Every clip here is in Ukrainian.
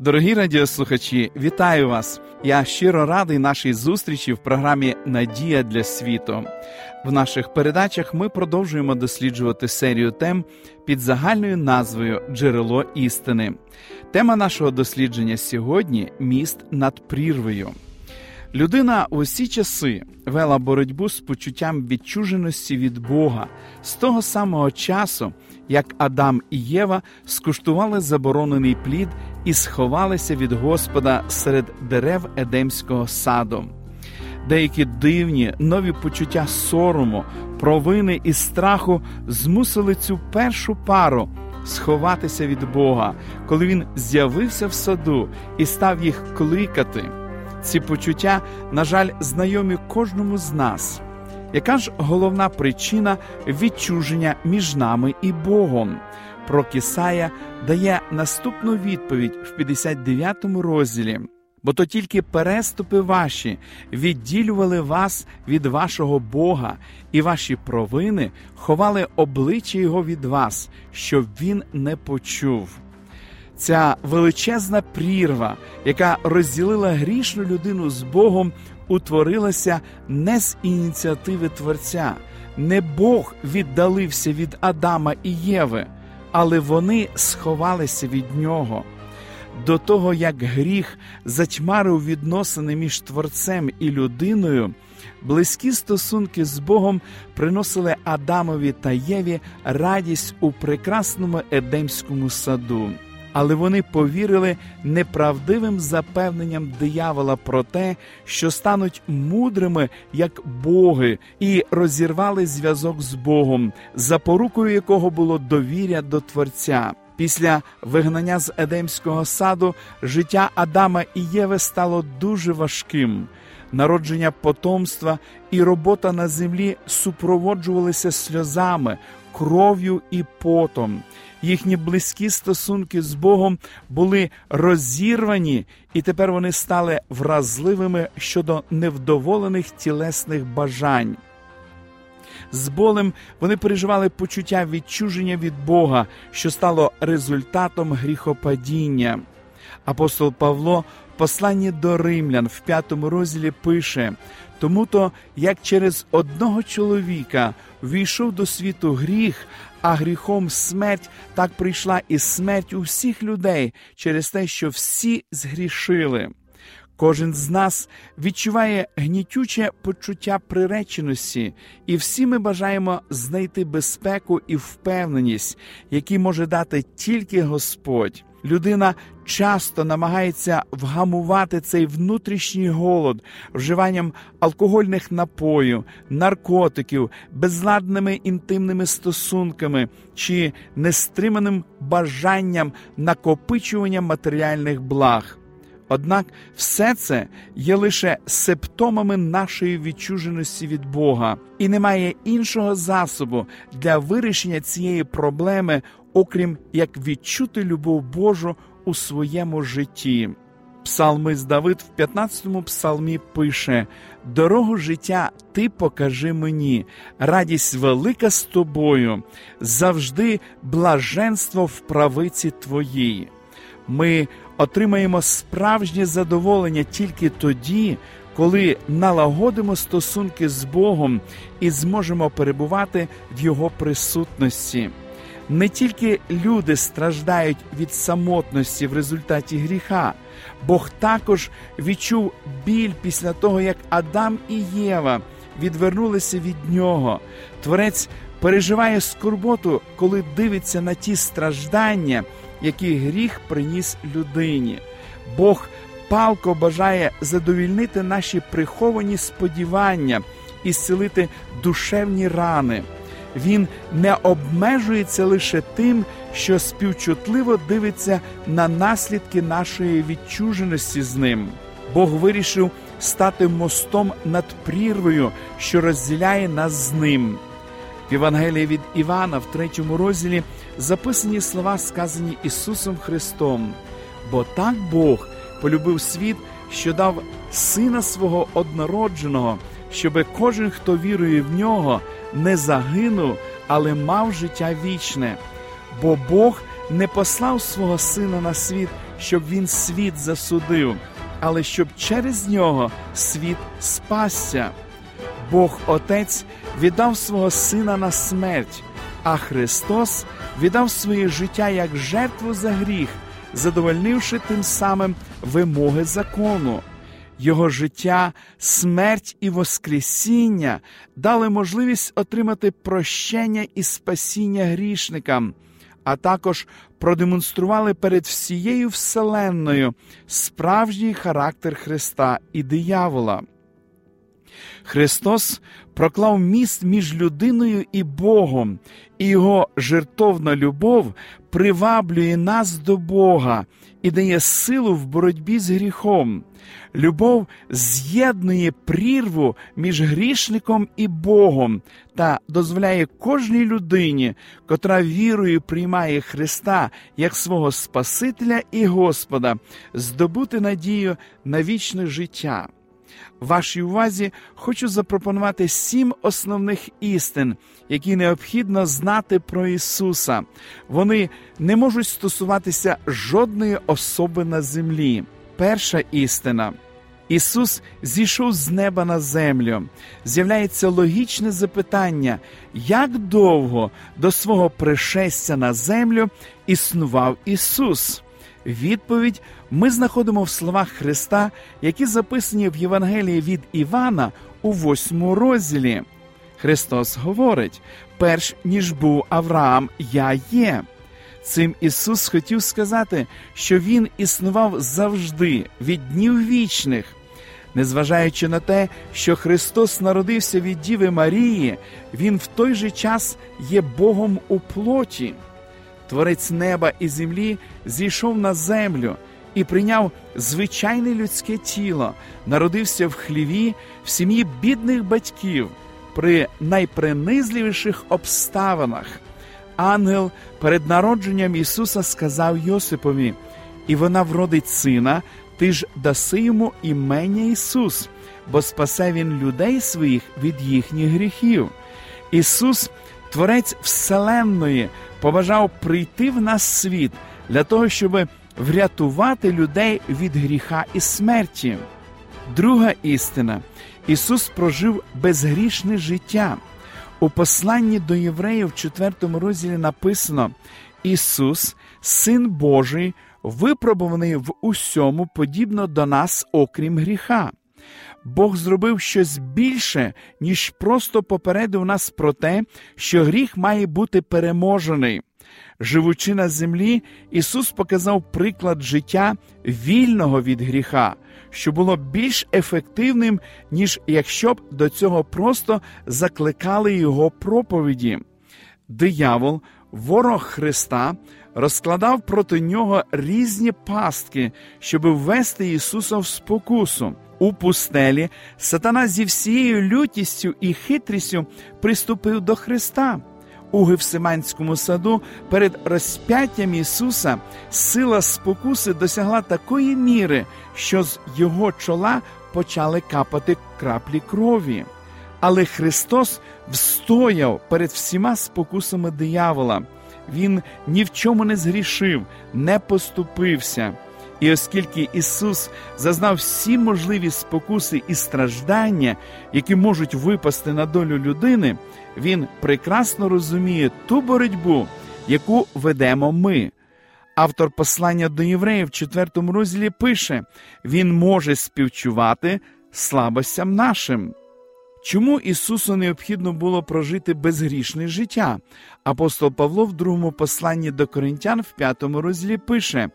Дорогі радіослухачі, вітаю вас! Я щиро радий нашій зустрічі в програмі Надія для світу. В наших передачах ми продовжуємо досліджувати серію тем під загальною назвою Джерело істини. Тема нашого дослідження сьогодні міст над прірвою. Людина в усі часи вела боротьбу з почуттям відчуженості від Бога з того самого часу, як Адам і Єва скуштували заборонений плід і сховалися від Господа серед дерев Едемського саду. Деякі дивні нові почуття сорому, провини і страху змусили цю першу пару сховатися від Бога, коли він з'явився в саду і став їх кликати. Ці почуття, на жаль, знайомі кожному з нас. Яка ж головна причина відчуження між нами і Богом? Про Кисая дає наступну відповідь в 59 розділі. Бо то тільки переступи ваші відділювали вас від вашого Бога, і ваші провини ховали обличчя Його від вас, щоб він не почув. Ця величезна прірва, яка розділила грішну людину з Богом, утворилася не з ініціативи Творця, не Бог віддалився від Адама і Єви, але вони сховалися від нього. До того, як гріх затьмарив відносини між Творцем і людиною, близькі стосунки з Богом приносили Адамові та Єві радість у прекрасному Едемському саду але вони повірили неправдивим запевненням диявола про те, що стануть мудрими як боги, і розірвали зв'язок з Богом, запорукою якого було довіря до Творця. Після вигнання з Едемського саду життя Адама і Єви стало дуже важким. Народження потомства і робота на землі супроводжувалися сльозами, кров'ю і потом їхні близькі стосунки з Богом були розірвані, і тепер вони стали вразливими щодо невдоволених тілесних бажань. З болем вони переживали почуття відчуження від Бога, що стало результатом гріхопадіння. Апостол Павло в посланні до римлян в п'ятому розділі пише: тому то, як через одного чоловіка війшов до світу гріх, а гріхом смерть, так прийшла і смерть у всіх людей через те, що всі згрішили. Кожен з нас відчуває гнітюче почуття приреченості, і всі ми бажаємо знайти безпеку і впевненість, які може дати тільки Господь. Людина часто намагається вгамувати цей внутрішній голод вживанням алкогольних напоїв, наркотиків, безладними інтимними стосунками чи нестриманим бажанням накопичування матеріальних благ. Однак все це є лише симптомами нашої відчуженості від Бога, і немає іншого засобу для вирішення цієї проблеми, окрім як відчути любов Божу у своєму житті. Псалмист Давид в 15-му псалмі пише: Дорогу життя ти покажи мені, радість велика з тобою, завжди блаженство в правиці твоїй. Ми отримаємо справжнє задоволення тільки тоді, коли налагодимо стосунки з Богом і зможемо перебувати в Його присутності. Не тільки люди страждають від самотності в результаті гріха, Бог також відчув біль після того, як Адам і Єва відвернулися від нього. Творець переживає скорботу, коли дивиться на ті страждання, які гріх приніс людині. Бог палко бажає задовільнити наші приховані сподівання і зцілити душевні рани. Він не обмежується лише тим, що співчутливо дивиться на наслідки нашої відчуженості з ним. Бог вирішив стати мостом над прірвою, що розділяє нас з ним. В Євангелії від Івана, в третьому розділі, записані слова, сказані Ісусом Христом. Бо так Бог полюбив світ, що дав Сина свого однородженого, щоби кожен, хто вірує в нього, не загинув, але мав життя вічне. Бо Бог не послав свого Сина на світ, щоб він світ засудив, але щоб через нього світ спасся. Бог Отець віддав свого Сина на смерть, а Христос віддав своє життя як жертву за гріх, задовольнивши тим самим вимоги закону. Його життя, смерть і Воскресіння дали можливість отримати прощення і спасіння грішникам, а також продемонстрували перед всією Вселенною справжній характер Христа і диявола. Христос проклав міст між людиною і Богом, і його жертовна любов приваблює нас до Бога і дає силу в боротьбі з гріхом. Любов з'єднує прірву між грішником і Богом та дозволяє кожній людині, котра вірою приймає Христа як свого Спасителя і Господа, здобути надію на вічне життя. Вашій увазі хочу запропонувати сім основних істин, які необхідно знати про Ісуса. Вони не можуть стосуватися жодної особи на землі. Перша істина. Ісус зійшов з неба на землю. З'являється логічне запитання, як довго до свого пришестя на землю існував Ісус? Відповідь ми знаходимо в словах Христа, які записані в Євангелії від Івана у восьмому розділі. Христос говорить: перш ніж був Авраам, я є. Цим Ісус хотів сказати, що Він існував завжди від днів вічних. Незважаючи на те, що Христос народився від Діви Марії, Він в той же час є Богом у плоті. Творець неба і землі зійшов на землю і прийняв звичайне людське тіло, народився в хліві в сім'ї бідних батьків при найпринизливіших обставинах. Ангел перед народженням Ісуса сказав Йосипові, і вона вродить сина, ти ж даси йому імення Ісус, бо спасе Він людей своїх від їхніх гріхів. Ісус, Творець Вселенної, побажав прийти в нас світ для того, щоб врятувати людей від гріха і смерті. Друга істина Ісус прожив безгрішне життя. У посланні до євреїв в 4 розділі написано: Ісус, Син Божий, випробуваний в усьому подібно до нас, окрім гріха. Бог зробив щось більше, ніж просто попередив нас про те, що гріх має бути переможений. Живучи на землі, Ісус показав приклад життя вільного від гріха, що було більш ефективним, ніж якщо б до цього просто закликали Його проповіді. Диявол, ворог Христа, розкладав проти нього різні пастки, щоб ввести Ісуса в спокусу. У пустелі сатана зі всією лютістю і хитрістю приступив до Христа. У Гевсиманському саду перед розп'яттям Ісуса сила спокуси досягла такої міри, що з його чола почали капати краплі крові. Але Христос встояв перед всіма спокусами диявола. Він ні в чому не згрішив, не поступився. І оскільки Ісус зазнав всі можливі спокуси і страждання, які можуть випасти на долю людини, Він прекрасно розуміє ту боротьбу, яку ведемо ми. Автор послання до євреїв в 4 розділі пише: Він може співчувати слабостям нашим. Чому Ісусу необхідно було прожити безгрішне життя? Апостол Павло в другому посланні до Коринтян в п'ятому розділі пише: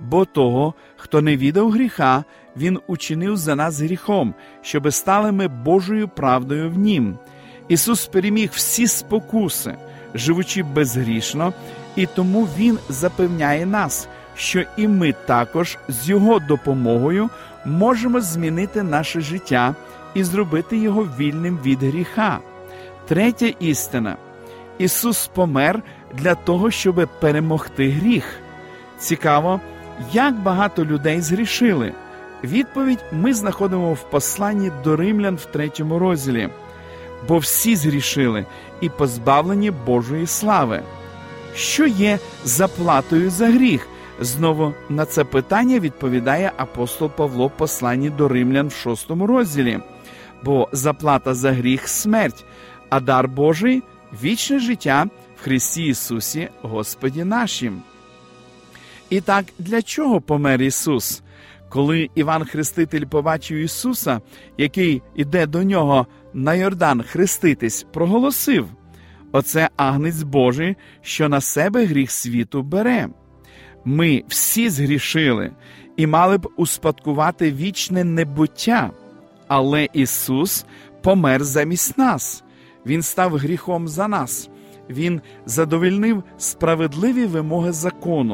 бо того, хто не віддав гріха, Він учинив за нас гріхом, щоби стали ми Божою правдою в Нім. Ісус переміг всі спокуси, живучи безгрішно, і тому Він запевняє нас, що і ми також з Його допомогою можемо змінити наше життя і зробити його вільним від гріха. Третя істина. Ісус помер для того, щоб перемогти гріх. Цікаво, як багато людей згрішили. Відповідь ми знаходимо в посланні до римлян в третьому розділі. Бо всі згрішили і позбавлені Божої слави. Що є заплатою за гріх? Знову на це питання відповідає апостол Павло в посланні до римлян в шостому розділі. Бо заплата за гріх смерть, а дар Божий вічне життя в Христі Ісусі Господі нашим. І так, для чого помер Ісус? Коли Іван Хреститель побачив Ісуса, який іде до нього на Йордан хреститись, проголосив: Оце агнець Божий, що на себе гріх світу бере. Ми всі згрішили і мали б успадкувати вічне небуття, але Ісус помер замість нас. Він став гріхом за нас. Він задовільнив справедливі вимоги закону.